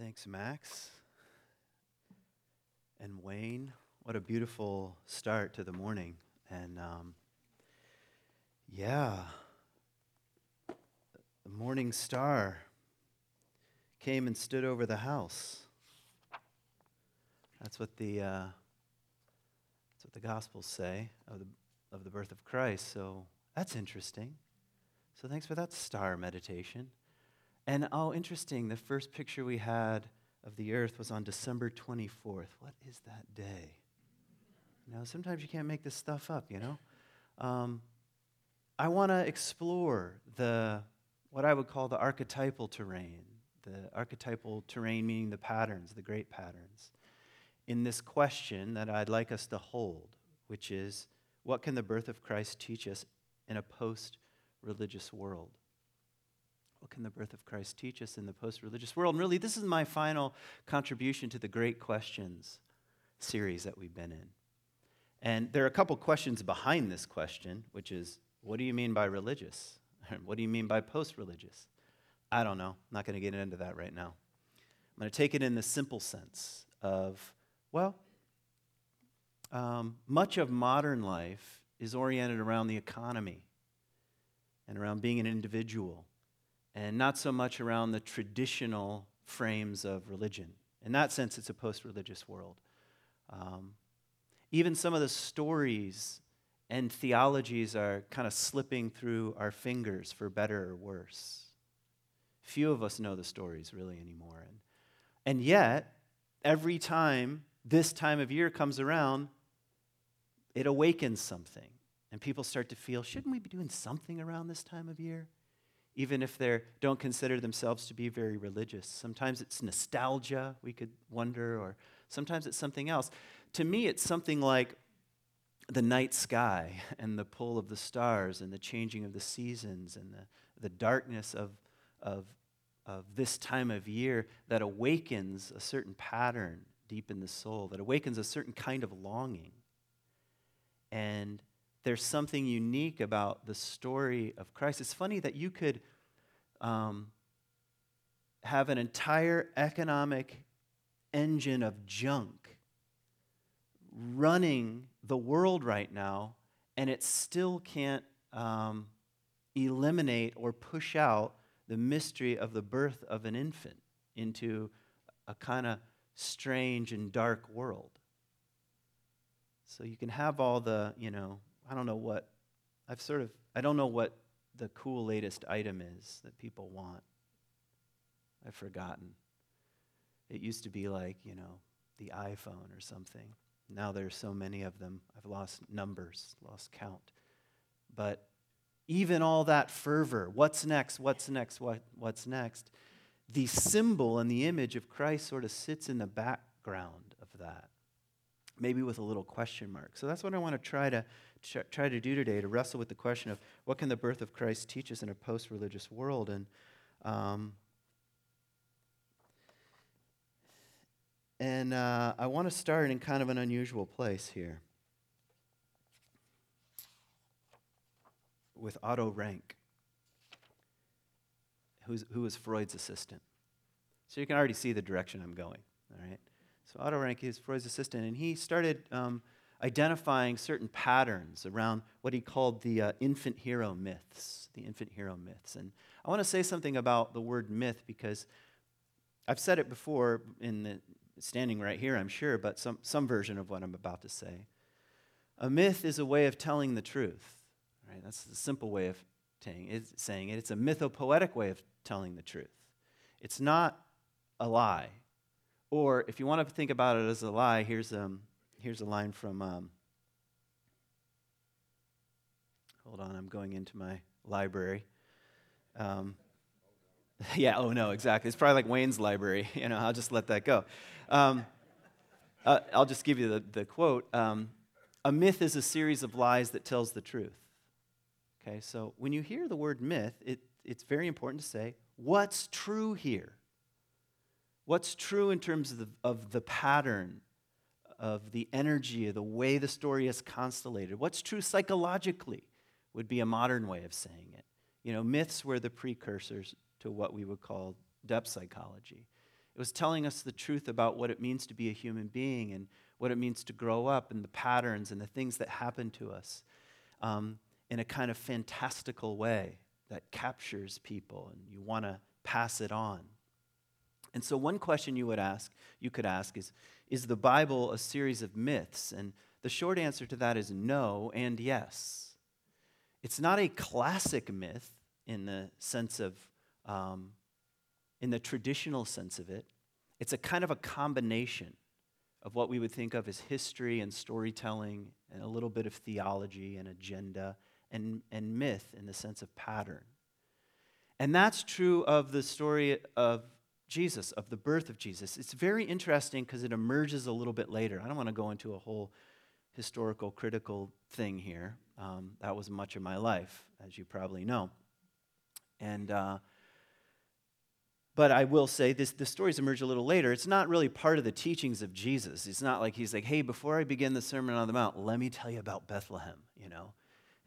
Thanks, Max. And Wayne, what a beautiful start to the morning. And um, yeah, the morning star came and stood over the house. That's what the, uh, that's what the Gospels say of the, of the birth of Christ. So that's interesting. So thanks for that star meditation. And oh, interesting, the first picture we had of the earth was on December 24th. What is that day? You know, sometimes you can't make this stuff up, you know? Um, I want to explore the, what I would call the archetypal terrain, the archetypal terrain meaning the patterns, the great patterns, in this question that I'd like us to hold, which is what can the birth of Christ teach us in a post religious world. What can the birth of Christ teach us in the post religious world? And really, this is my final contribution to the Great Questions series that we've been in. And there are a couple questions behind this question, which is what do you mean by religious? What do you mean by post religious? I don't know. I'm not going to get into that right now. I'm going to take it in the simple sense of, well, um, much of modern life is oriented around the economy and around being an individual, and not so much around the traditional frames of religion. In that sense, it's a post religious world. Um, even some of the stories and theologies are kind of slipping through our fingers for better or worse. Few of us know the stories really anymore. And, and yet, every time this time of year comes around, it awakens something. And people start to feel, shouldn't we be doing something around this time of year? Even if they don't consider themselves to be very religious. Sometimes it's nostalgia, we could wonder, or sometimes it's something else. To me, it's something like the night sky and the pull of the stars and the changing of the seasons and the, the darkness of, of, of this time of year that awakens a certain pattern deep in the soul, that awakens a certain kind of longing. And there's something unique about the story of Christ. It's funny that you could um, have an entire economic engine of junk running the world right now, and it still can't um, eliminate or push out the mystery of the birth of an infant into a kind of strange and dark world. So you can have all the, you know, I don't know what, I've sort of, I don't know what the cool latest item is that people want. I've forgotten. It used to be like, you know, the iPhone or something. Now there's so many of them. I've lost numbers, lost count. But even all that fervor, what's next? What's next? What, what's next? The symbol and the image of Christ sort of sits in the background of that, maybe with a little question mark. So that's what I want to try to try to do today to wrestle with the question of what can the birth of Christ teach us in a post-religious world and um, And uh, I want to start in kind of an unusual place here with Otto Rank, who's, who was Freud's assistant. So you can already see the direction I'm going, all right? So Otto Rank is Freud's assistant, and he started um, identifying certain patterns around what he called the uh, infant hero myths, the infant hero myths. And I want to say something about the word myth because I've said it before in the standing right here, I'm sure, but some, some version of what I'm about to say. A myth is a way of telling the truth. Right? That's the simple way of saying it. It's a mythopoetic way of telling the truth. It's not a lie. Or if you want to think about it as a lie, here's, um, here's a line from. Um, hold on, I'm going into my library. Um, yeah, oh no, exactly. It's probably like Wayne's library. You know, I'll just let that go. Um, uh, I'll just give you the, the quote. Um, a myth is a series of lies that tells the truth. Okay, so when you hear the word myth, it, it's very important to say, what's true here? What's true in terms of the, of the pattern, of the energy, of the way the story is constellated? What's true psychologically would be a modern way of saying it. You know, myths were the precursors to what we would call depth psychology. It was telling us the truth about what it means to be a human being and what it means to grow up and the patterns and the things that happen to us um, in a kind of fantastical way that captures people and you want to pass it on. And so one question you would ask, you could ask is, is the Bible a series of myths? And the short answer to that is no and yes. It's not a classic myth in the sense of, um, in the traditional sense of it. It's a kind of a combination of what we would think of as history and storytelling and a little bit of theology and agenda and, and myth in the sense of pattern. And that's true of the story of Jesus, of the birth of Jesus. It's very interesting because it emerges a little bit later. I don't want to go into a whole historical critical thing here. Um, that was much of my life, as you probably know. And uh, but I will say this the stories emerge a little later. It's not really part of the teachings of Jesus. It's not like he's like, hey, before I begin the Sermon on the Mount, let me tell you about Bethlehem, you know.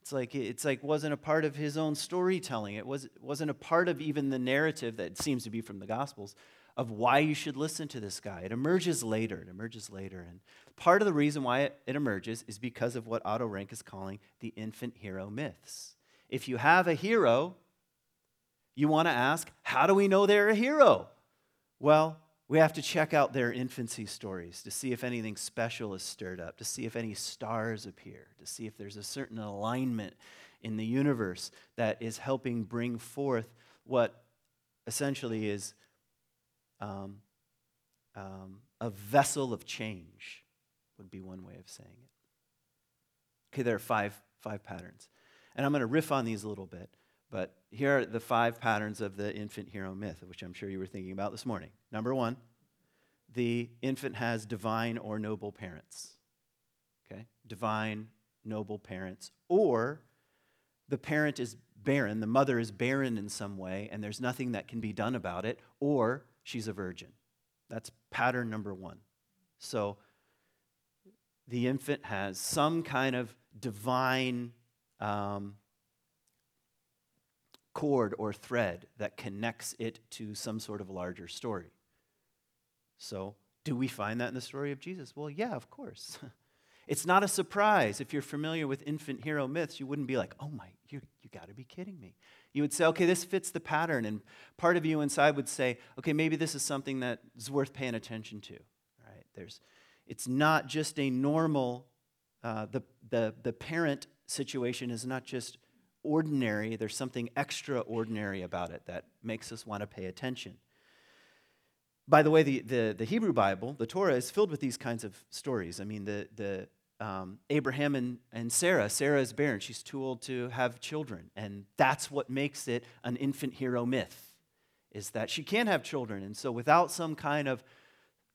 It's like it's like wasn't a part of his own storytelling. It was wasn't a part of even the narrative that seems to be from the Gospels of why you should listen to this guy. It emerges later. It emerges later, and part of the reason why it, it emerges is because of what Otto Rank is calling the infant hero myths. If you have a hero, you want to ask, how do we know they're a hero? Well, we have to check out their infancy stories to see if anything special is stirred up, to see if any stars appear, to see if there's a certain alignment in the universe that is helping bring forth what essentially is um, um, a vessel of change, would be one way of saying it. Okay, there are five, five patterns. And I'm going to riff on these a little bit, but here are the five patterns of the infant hero myth, which I'm sure you were thinking about this morning. Number one, the infant has divine or noble parents. Okay? Divine, noble parents. Or the parent is barren, the mother is barren in some way, and there's nothing that can be done about it, or she's a virgin. That's pattern number one. So the infant has some kind of divine um, cord or thread that connects it to some sort of larger story. So, do we find that in the story of Jesus? Well, yeah, of course. it's not a surprise. If you're familiar with infant hero myths, you wouldn't be like, oh my, you, you got to be kidding me. You would say, okay, this fits the pattern. And part of you inside would say, okay, maybe this is something that is worth paying attention to. Right? There's, it's not just a normal, uh, the, the, the parent situation is not just ordinary, there's something extraordinary about it that makes us want to pay attention. By the way, the, the, the, Hebrew Bible, the Torah, is filled with these kinds of stories. I mean, the, the um, Abraham and, and Sarah, Sarah is barren. She's too old to have children. And that's what makes it an infant hero myth, is that she can't have children. And so, without some kind of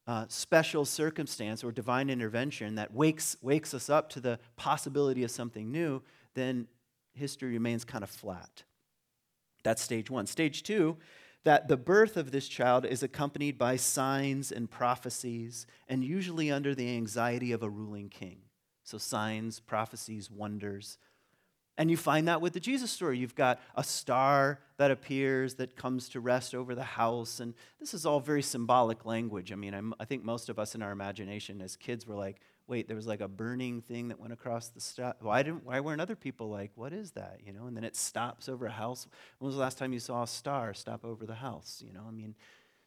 uh, special circumstance or divine intervention that wakes, wakes us up to the possibility of something new, then history remains kind of flat. That's stage one. Stage two, that the birth of this child is accompanied by signs and prophecies, and usually under the anxiety of a ruling king. So, signs, prophecies, wonders. And you find that with the Jesus story. You've got a star that appears that comes to rest over the house. And this is all very symbolic language. I mean, I'm, i think most of us in our imagination as kids were like, wait, there was like a burning thing that went across the sky. Why, didn't, why weren't other people like, what is that? You know, and then it stops over a house. When was the last time you saw a star stop over the house? You know, I mean,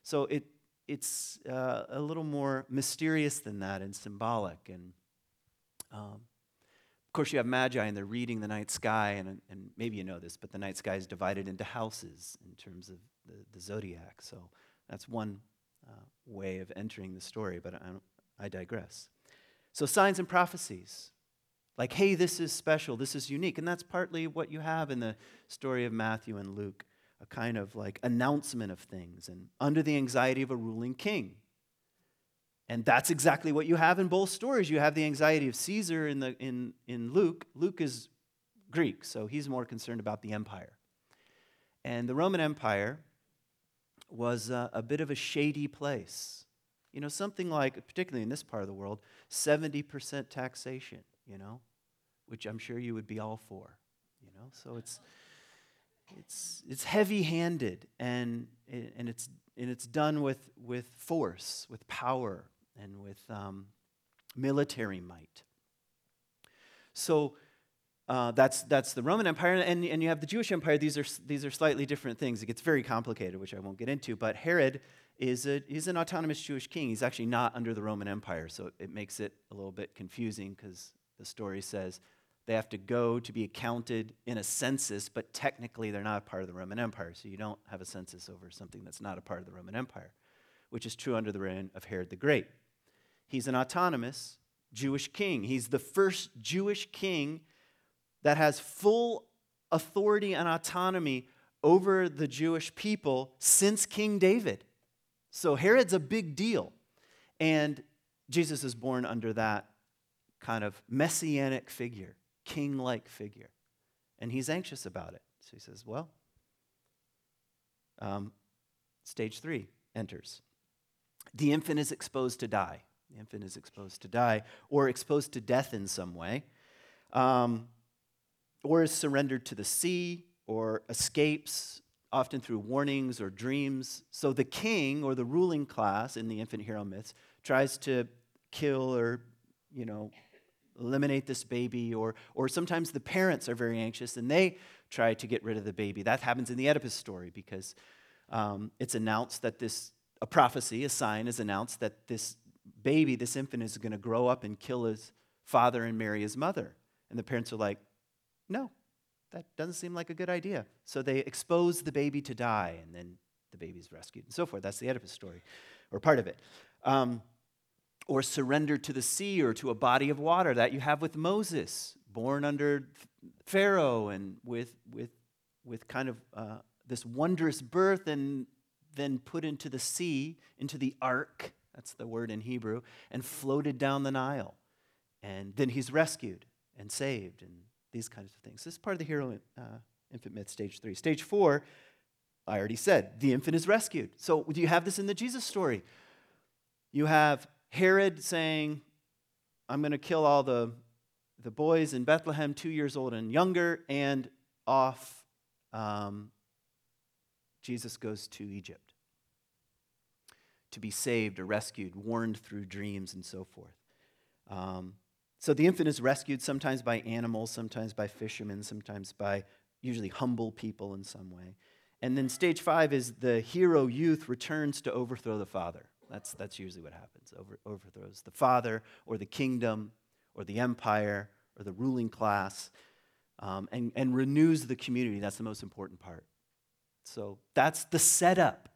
so it, it's uh, a little more mysterious than that and symbolic. And um, of course, you have magi and they're reading the night sky, and, and maybe you know this, but the night sky is divided into houses in terms of the, the zodiac. So that's one uh, way of entering the story, but I, I digress. So, signs and prophecies. Like, hey, this is special, this is unique. And that's partly what you have in the story of Matthew and Luke a kind of like announcement of things and under the anxiety of a ruling king. And that's exactly what you have in both stories. You have the anxiety of Caesar in, the, in, in Luke. Luke is Greek, so he's more concerned about the empire. And the Roman Empire was a, a bit of a shady place. You know, something like, particularly in this part of the world, 70% taxation, you know, which I'm sure you would be all for, you know. So it's, it's, it's heavy handed and, and, it's, and it's done with, with force, with power, and with um, military might. So uh, that's, that's the Roman Empire, and, and you have the Jewish Empire. These are, these are slightly different things. It gets very complicated, which I won't get into, but Herod is a, he's an autonomous Jewish king. He's actually not under the Roman Empire, so it makes it a little bit confusing because the story says they have to go to be accounted in a census, but technically they're not a part of the Roman Empire. So you don't have a census over something that's not a part of the Roman Empire, which is true under the reign of Herod the Great. He's an autonomous Jewish king. He's the first Jewish king that has full authority and autonomy over the Jewish people since King David. So Herod's a big deal. And Jesus is born under that kind of messianic figure king like figure. And he's anxious about it. So he says, Well, um, stage three enters. The infant is exposed to die. The infant is exposed to die or exposed to death in some way, um, or is surrendered to the sea or escapes, often through warnings or dreams. So the king or the ruling class in the infant hero myths tries to kill or, you know, eliminate this baby, or, or sometimes the parents are very anxious and they try to get rid of the baby. That happens in the Oedipus story because um, it's announced that this, a prophecy, a sign is announced that this baby, this infant, is going to grow up and kill his father and marry his mother. And the parents are like, no, that doesn't seem like a good idea. So they expose the baby to die, and then the baby's rescued and so forth. That's the Oedipus story, or part of it. Um, or surrender to the sea or to a body of water that you have with Moses, born under Pharaoh and with, with, with kind of uh, this wondrous birth and then put into the sea, into the ark, that's the word in Hebrew, and floated down the Nile. And then he's rescued and saved and these kinds of things. This is part of the hero uh, infant myth, stage three. Stage four, I already said, the infant is rescued. So do you have this in the Jesus story? You have Herod saying, I'm going to kill all the, the boys in Bethlehem, two years old and younger, and off um, Jesus goes to Egypt to be saved or rescued, warned through dreams and so forth. Um, so the infant is rescued sometimes by animals, sometimes by fishermen, sometimes by usually humble people in some way. And then stage five is the hero youth returns to overthrow the father. That's, that's usually what happens. Over, overthrows the father or the kingdom or the empire or the ruling class um, and, and renews the community. That's the most important part. So that's the setup.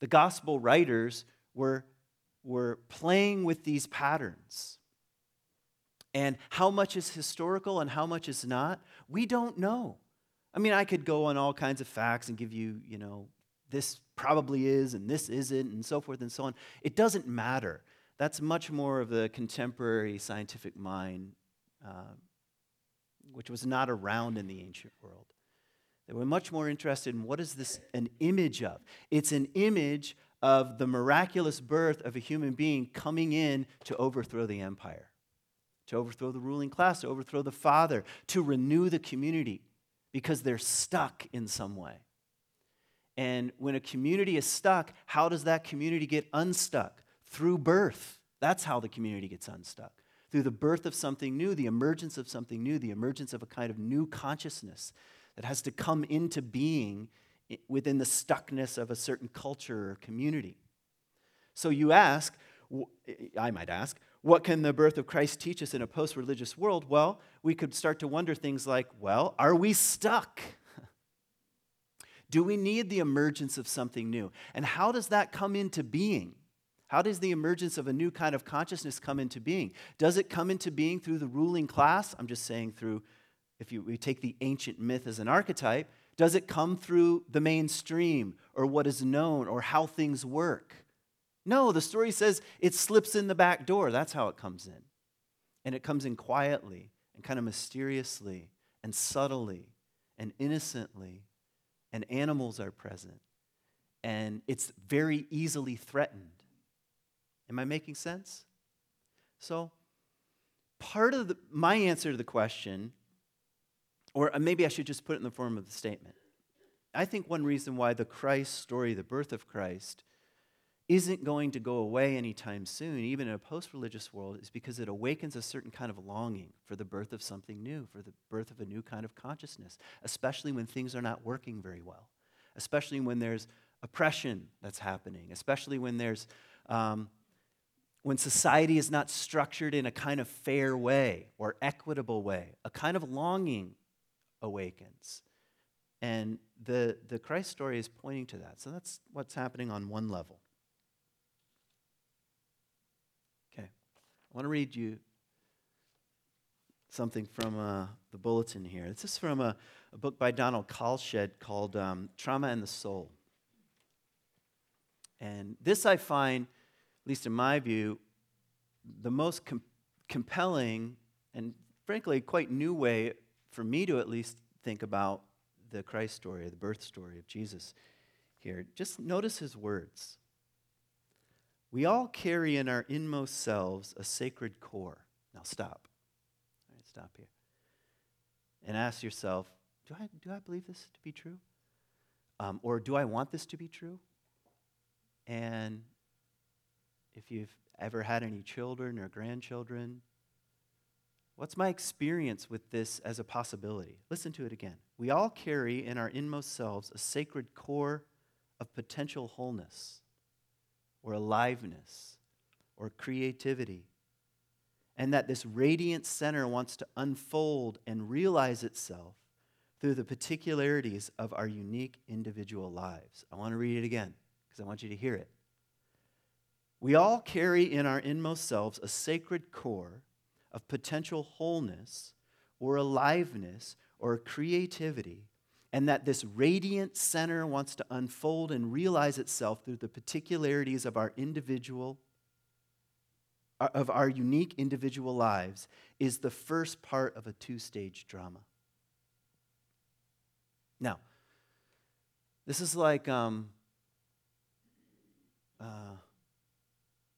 The gospel writers were, were playing with these patterns. And how much is historical and how much is not, we don't know. I mean, I could go on all kinds of facts and give you, you know, this probably is and this isn't, and so forth and so on. It doesn't matter. That's much more of the contemporary scientific mind, uh, which was not around in the ancient world. They were much more interested in what is this an image of? It's an image of the miraculous birth of a human being coming in to overthrow the empire, to overthrow the ruling class, to overthrow the father, to renew the community because they're stuck in some way. And when a community is stuck, how does that community get unstuck? Through birth. That's how the community gets unstuck. Through the birth of something new, the emergence of something new, the emergence of a kind of new consciousness that has to come into being within the stuckness of a certain culture or community. So you ask, I might ask, what can the birth of Christ teach us in a post religious world? Well, we could start to wonder things like, well, are we stuck? Do we need the emergence of something new? And how does that come into being? How does the emergence of a new kind of consciousness come into being? Does it come into being through the ruling class? I'm just saying through, if you, we take the ancient myth as an archetype, does it come through the mainstream or what is known or how things work? No, the story says it slips in the back door. That's how it comes in. And it comes in quietly and kind of mysteriously and subtly and innocently and animals are present, and it's very easily threatened. Am I making sense? So, part of the, my answer to the question, Or maybe I should just put it in the form of a statement. I think one reason why the Christ story, the birth of Christ, isn't going to go away anytime soon, even in a post religious world, is because it awakens a certain kind of longing for the birth of something new, for the birth of a new kind of consciousness, especially when things are not working very well, especially when there's oppression that's happening, especially when there's. Um, when society is not structured in a kind of fair way or equitable way, a kind of longing awakens. And the, the Christ story is pointing to that. So that's what's happening on one level. I want to read you something from uh, the bulletin here. This is from a, a book by Donald Kalsched called um, Trauma and the Soul. And this I find, at least in my view, the most com- compelling and frankly quite new way for me to at least think about the Christ story, the birth story of Jesus here. Just notice his words. We all carry in our inmost selves a sacred core. Now stop. All right, stop here. And ask yourself do I, do I believe this to be true? Um, or do I want this to be true? And if you've ever had any children or grandchildren, what's my experience with this as a possibility? Listen to it again. We all carry in our inmost selves a sacred core of potential wholeness or aliveness or creativity. And that this radiant center wants to unfold and realize itself through the particularities of our unique individual lives. I want to read it again because I want you to hear it. We all carry in our inmost selves a sacred core of potential wholeness or aliveness or creativity and that this radiant center wants to unfold and realize itself through the particularities of our individual uh, of our unique individual lives is the first part of a two-stage drama. Now this is like um, uh,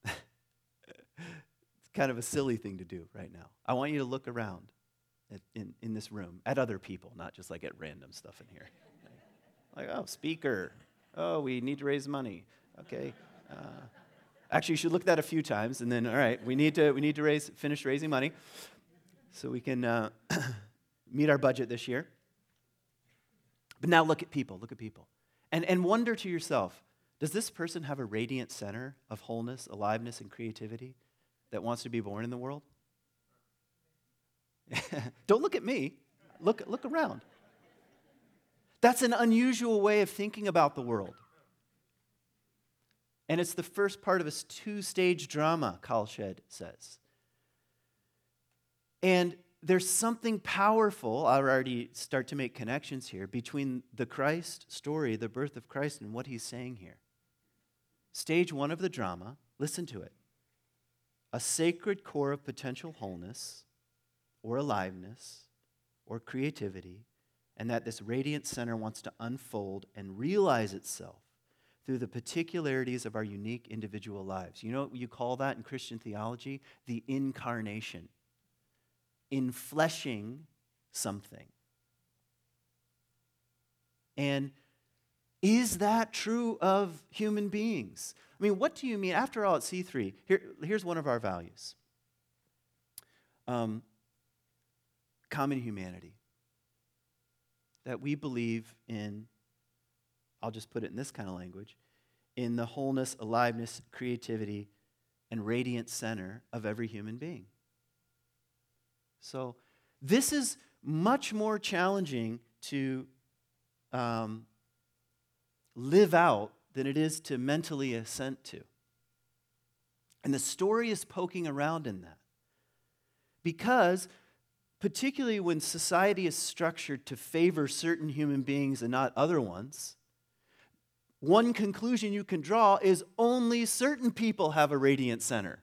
it's kind of a silly thing to do right now. I want you to look around in, in this room at other people, not just like at random stuff in here. like, oh, speaker. Oh, we need to raise money. Okay. Uh, actually, you should look at that a few times, and then, all right, we need to, we need to raise, finish raising money so we can uh, meet our budget this year. But now look at people, look at people. And, and wonder to yourself does this person have a radiant center of wholeness, aliveness, and creativity that wants to be born in the world? Don't look at me. Look, look around. That's an unusual way of thinking about the world. And it's the first part of a two stage drama, Kalsched says. And there's something powerful, I already start to make connections here, between the Christ story, the birth of Christ, and what he's saying here. Stage one of the drama, listen to it. A sacred core of potential wholeness or aliveness or creativity, and that this radiant center wants to unfold and realize itself through the particularities of our unique individual lives. You know what you call that in Christian theology? The incarnation. Infleshing something. And is that true of human beings? I mean, what do you mean? After all, at C3, here, here's one of our values um, common humanity. That we believe in, I'll just put it in this kind of language, in the wholeness, aliveness, creativity, and radiant center of every human being. So, this is much more challenging to um, live out than it is to mentally assent to. And the story is poking around in that. Because particularly when society is structured to favor certain human beings and not other ones, one conclusion you can draw is only certain people have a radiant center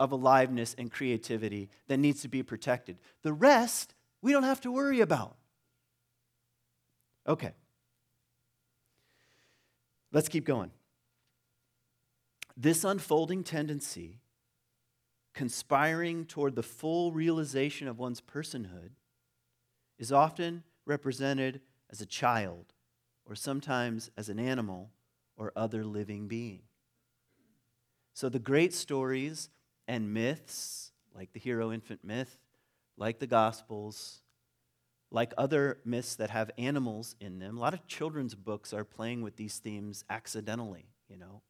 of aliveness and creativity that needs to be protected. The rest, we don't have to worry about. Okay. Let's keep going. This unfolding tendency conspiring toward the full realization of one's personhood is often represented as a child, or sometimes as an animal or other living being. So the great stories and myths, like the hero infant myth, like the Gospels, like other myths that have animals in them, a lot of children's books are playing with these themes accidentally, you know.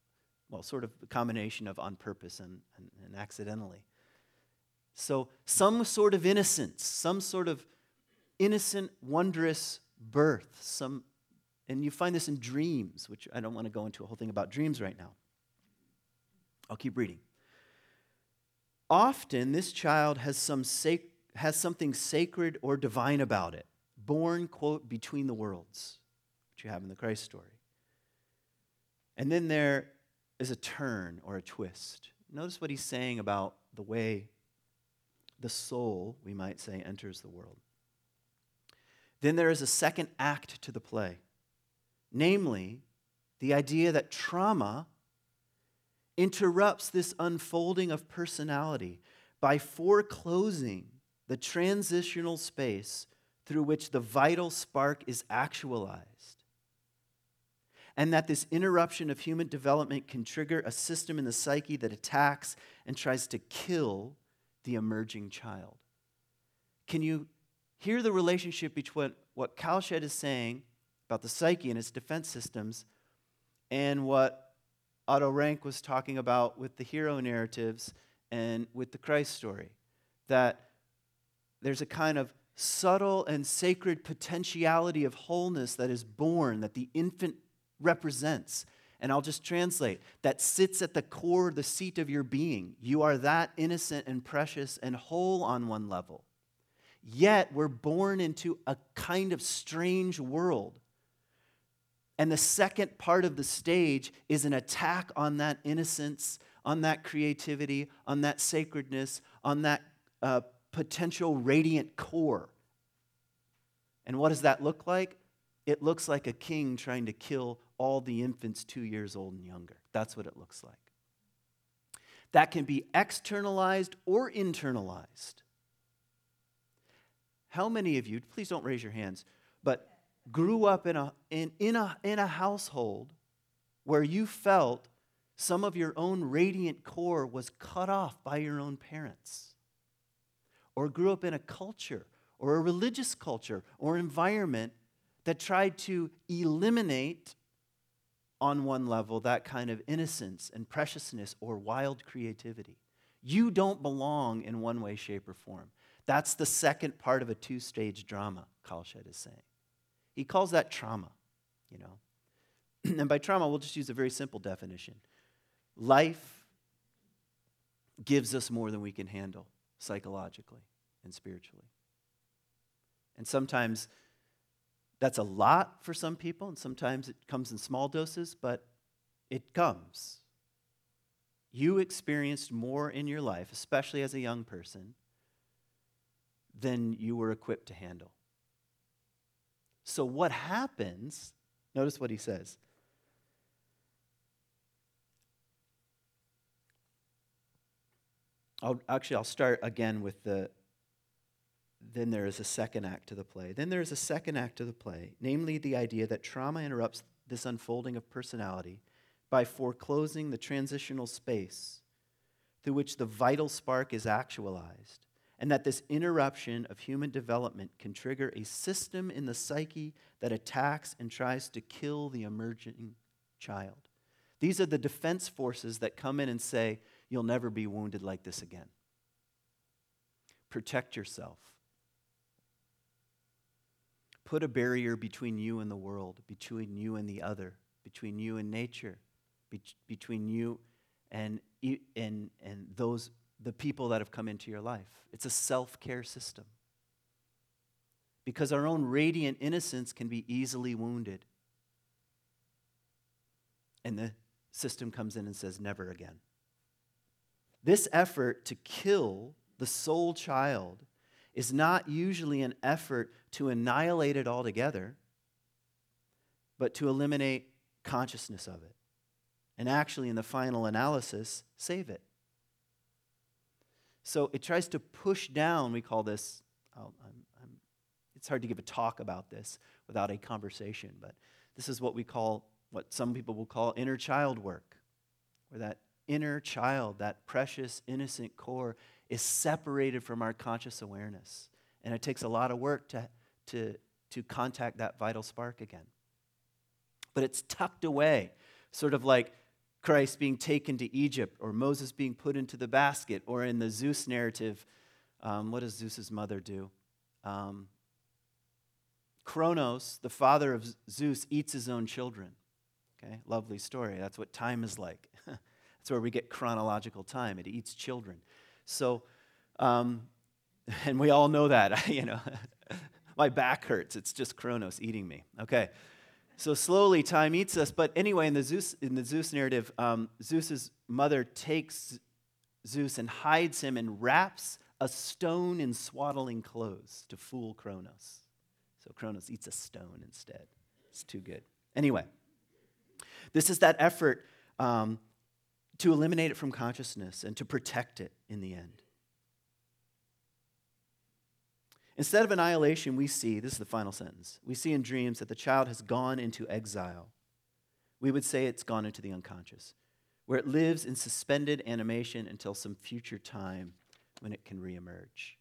Well, sort of a combination of on purpose and, and, and accidentally. So, some sort of innocence, some sort of innocent, wondrous birth, some, and you find this in dreams, which I don't want to go into a whole thing about dreams right now. I'll keep reading. Often, this child has, some sac- has something sacred or divine about it, born, quote, between the worlds, which you have in the Christ story. And then there is a turn or a twist. Notice what he's saying about the way the soul, we might say, enters the world. Then there is a second act to the play, namely, the idea that trauma interrupts this unfolding of personality by foreclosing the transitional space through which the vital spark is actualized. And that this interruption of human development can trigger a system in the psyche that attacks and tries to kill the emerging child. Can you hear the relationship between what Kalsched is saying about the psyche and its defense systems and what Otto Rank was talking about with the hero narratives and with the Christ story? That there's a kind of subtle and sacred potentiality of wholeness that is born, that the infant represents. And I'll just translate that sits at the core, the seat of your being. You are that innocent and precious and whole on one level. Yet we're born into a kind of strange world. And the second part of the stage is an attack on that innocence, on that creativity, on that sacredness, on that uh, potential radiant core. And what does that look like? It looks like a king trying to kill all the infants two years old and younger. That's what it looks like. That can be externalized or internalized. How many of you, please don't raise your hands, but grew up in a, in, in, a, in a household where you felt some of your own radiant core was cut off by your own parents? Or grew up in a culture or a religious culture or environment that tried to eliminate, on one level, that kind of innocence and preciousness or wild creativity? You don't belong in one way, shape, or form. That's the second part of a two stage drama, Kalsched is saying. He calls that trauma, you know. and by trauma, we'll just use a very simple definition life gives us more than we can handle psychologically and spiritually. And sometimes that's a lot for some people, and sometimes it comes in small doses, but it comes. You experienced more in your life, especially as a young person, than you were equipped to handle. So, what happens? Notice what he says. I'll, actually, I'll start again with the. Then there is a second act to the play. Then there is a second act to the play, namely the idea that trauma interrupts this unfolding of personality by foreclosing the transitional space through which the vital spark is actualized and that this interruption of human development can trigger a system in the psyche that attacks and tries to kill the emerging child. These are the defense forces that come in and say, You'll never be wounded like this again. Protect yourself. Put a barrier between you and the world, between you and the other, between you and nature, between you and, and, and those the people that have come into your life. It's a self care system. Because our own radiant innocence can be easily wounded. And the system comes in and says, never again. This effort to kill the soul child is not usually an effort to annihilate it altogether, but to eliminate consciousness of it. And actually, in the final analysis, save it. So it tries to push down, we call this, I'm, I'm, It's hard to give a talk about this without a conversation, but this is what we call, what some people will call inner child work, where that inner child, that precious, innocent core, is separated from our conscious awareness. And it takes a lot of work to, to, to contact that vital spark again. But it's tucked away, sort of like Christ being taken to Egypt or Moses being put into the basket, or in the Zeus narrative, um, what does Zeus's mother do? Um, Kronos, the father of Zeus, eats his own children. Okay, lovely story. That's what time is like. That's where we get chronological time. It eats children. So, um, and we all know that, you know. My back hurts. It's just Kronos eating me. Okay. So slowly time eats us. But anyway, in the Zeus, in the Zeus narrative, um, Zeus's mother takes Zeus and hides him and wraps a stone in swaddling clothes to fool Kronos. So Kronos eats a stone instead. It's too good. Anyway, this is that effort um, to eliminate it from consciousness and to protect it in the end. Instead of annihilation, we see this is the final sentence we see in dreams that the child has gone into exile. We would say it's gone into the unconscious, where it lives in suspended animation until some future time when it can reemerge.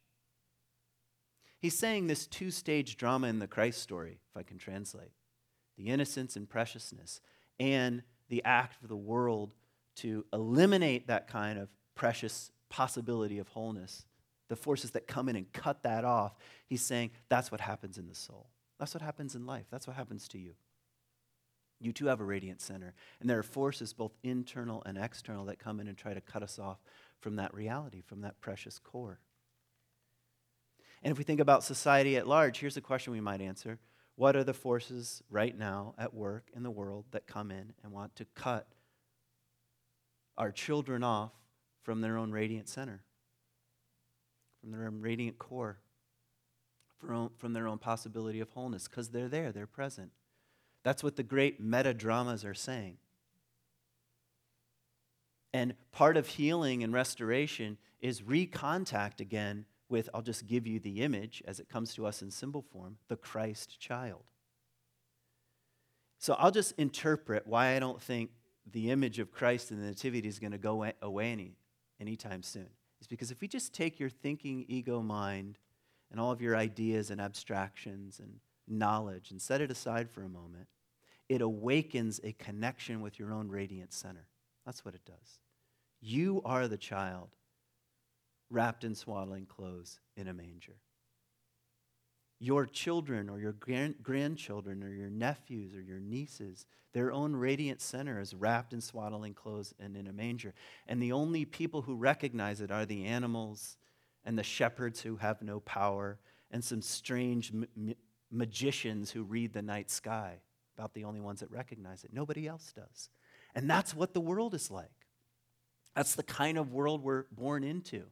He's saying this two stage drama in the Christ story, if I can translate the innocence and preciousness, and the act of the world to eliminate that kind of precious possibility of wholeness the forces that come in and cut that off, he's saying that's what happens in the soul. That's what happens in life. That's what happens to you. You too have a radiant center. And there are forces, both internal and external, that come in and try to cut us off from that reality, from that precious core. And if we think about society at large, here's a question we might answer What are the forces right now at work in the world that come in and want to cut our children off from their own radiant center? from their own radiant core, from, from their own possibility of wholeness, because they're there, they're present. That's what the great meta dramas are saying. And part of healing and restoration is recontact again with, I'll just give you the image as it comes to us in symbol form, the Christ child. So I'll just interpret why I don't think the image of Christ in the Nativity is going to go away any, anytime soon is because if we just take your thinking ego mind and all of your ideas and abstractions and knowledge and set it aside for a moment, it awakens a connection with your own radiant center. That's what it does. You are the child wrapped in swaddling clothes in a manger your children or your grand- grandchildren or your nephews or your nieces, their own radiant center is wrapped in swaddling clothes and in a manger. And the only people who recognize it are the animals and the shepherds who have no power and some strange ma- magicians who read the night sky, about the only ones that recognize it. Nobody else does. And that's what the world is like. That's the kind of world we're born into.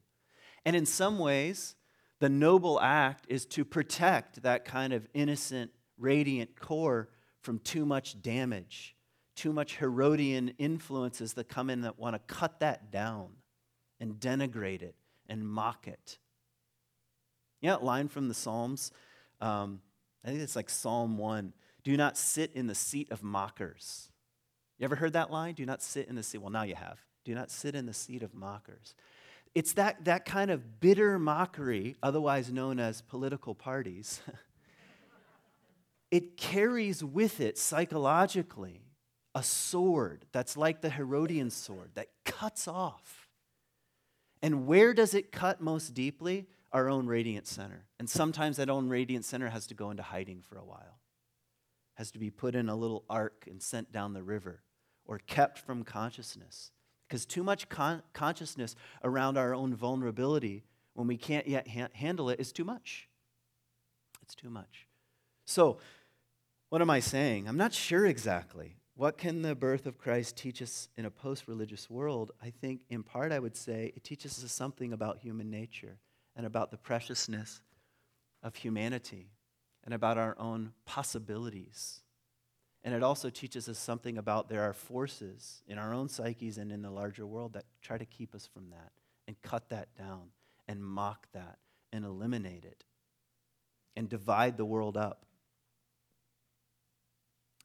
And in some ways, the noble act is to protect that kind of innocent, radiant core from too much damage, too much Herodian influences that come in that want to cut that down and denigrate it and mock it. Know, line from the Psalms, um, I think it's like Psalm 1 do not sit in the seat of mockers. You ever heard that line? Do not sit in the seat. Well, now you have. Do not sit in the seat of mockers. It's that, that kind of bitter mockery, otherwise known as political parties. it carries with it psychologically a sword that's like the Herodian sword that cuts off. And where does it cut most deeply? Our own radiant center. And sometimes that own radiant center has to go into hiding for a while, has to be put in a little ark and sent down the river, or kept from consciousness. Because too much con- consciousness around our own vulnerability when we can't yet ha- handle it is too much. It's too much. So, what am I saying? I'm not sure exactly. What can the birth of Christ teach us in a post religious world? I think, in part, I would say it teaches us something about human nature and about the preciousness of humanity and about our own possibilities and it also teaches us something about there are forces in our own psyches and in the larger world that try to keep us from that and cut that down and mock that and eliminate it. and divide the world up.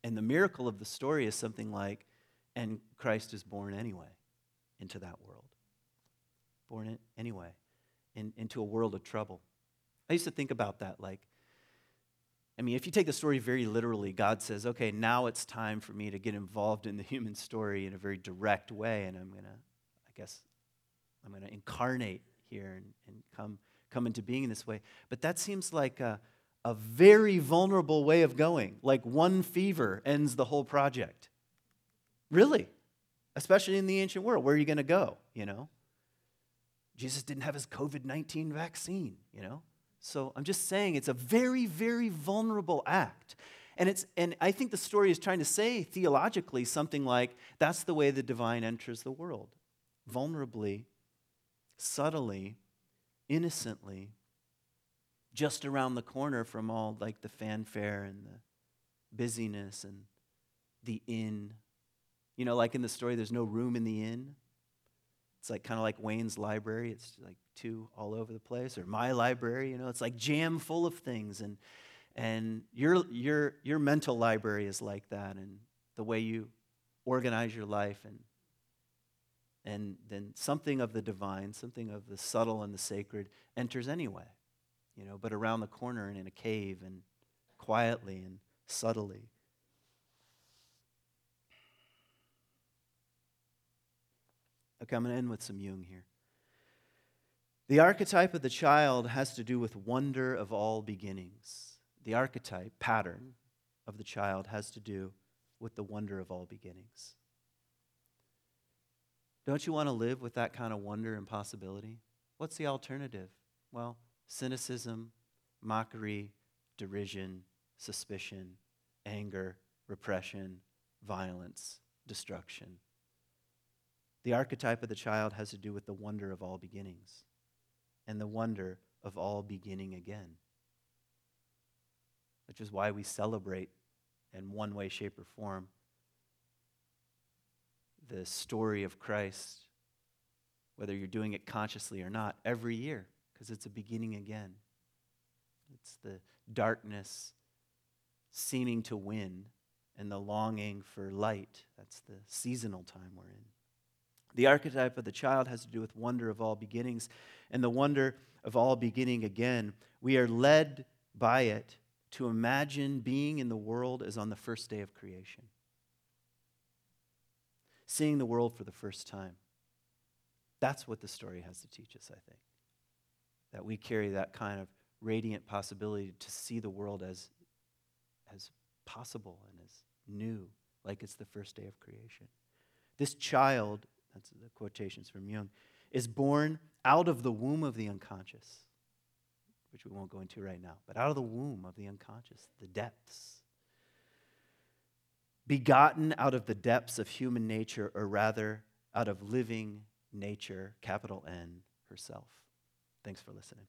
And the miracle of the story is something like, and Christ is born anyway into that world. Born anyway in, into a world of trouble. I used to think about that like, I mean, if you take the story very literally, God says, okay, now it's time for me to get involved in the human story in a very direct way, and I'm going to, I guess, I'm going to incarnate here and, and come, come into being in this way. But that seems like a, a very vulnerable way of going. Like one fever ends the whole project. Really? Especially in the ancient world. Where are you going to go, you know? Jesus didn't have his COVID 19 vaccine, you know? So I'm just saying it's a very, very vulnerable act. And, it's, and I think the story is trying to say theologically something like that's the way the divine enters the world vulnerably, subtly, innocently, just around the corner from all like the fanfare and the busyness and the inn. You know, like in the story, there's no room in the inn. It's like kind of like Wayne's library. It's like two all over the place, or my library. You know, it's like jam full of things, and and your your your mental library is like that, and the way you organize your life, and and then something of the divine, something of the subtle and the sacred enters anyway. You know, but around the corner and in a cave and quietly and subtly. Okay, I'm going to end with some Jung here. The archetype of the child has to do with wonder of all beginnings. The archetype, pattern of the child has to do with the wonder of all beginnings. Don't you want to live with that kind of wonder and possibility? What's the alternative? Well, cynicism, mockery, derision, suspicion, anger, repression, violence, destruction. The archetype of the child has to do with the wonder of all beginnings and the wonder of all beginning again, which is why we celebrate in one way, shape, or form the story of Christ, whether you're doing it consciously or not, every year, because it's a beginning again. It's the darkness seeming to win and the longing for light. That's the seasonal time we're in. The archetype of the child has to do with wonder of all beginnings and the wonder of all beginning again. We are led by it to imagine being in the world as on the first day of creation, seeing the world for the first time. That's what the story has to teach us, I think. That we carry that kind of radiant possibility to see the world as, as possible and as new, like it's the first day of creation. This child that's the quotations from Jung, is born out of the womb of the unconscious, which we won't go into right now, but out of the womb of the unconscious, the depths. Begotten out of the depths of human nature, or rather, out of living nature, capital N, herself. Thanks for listening.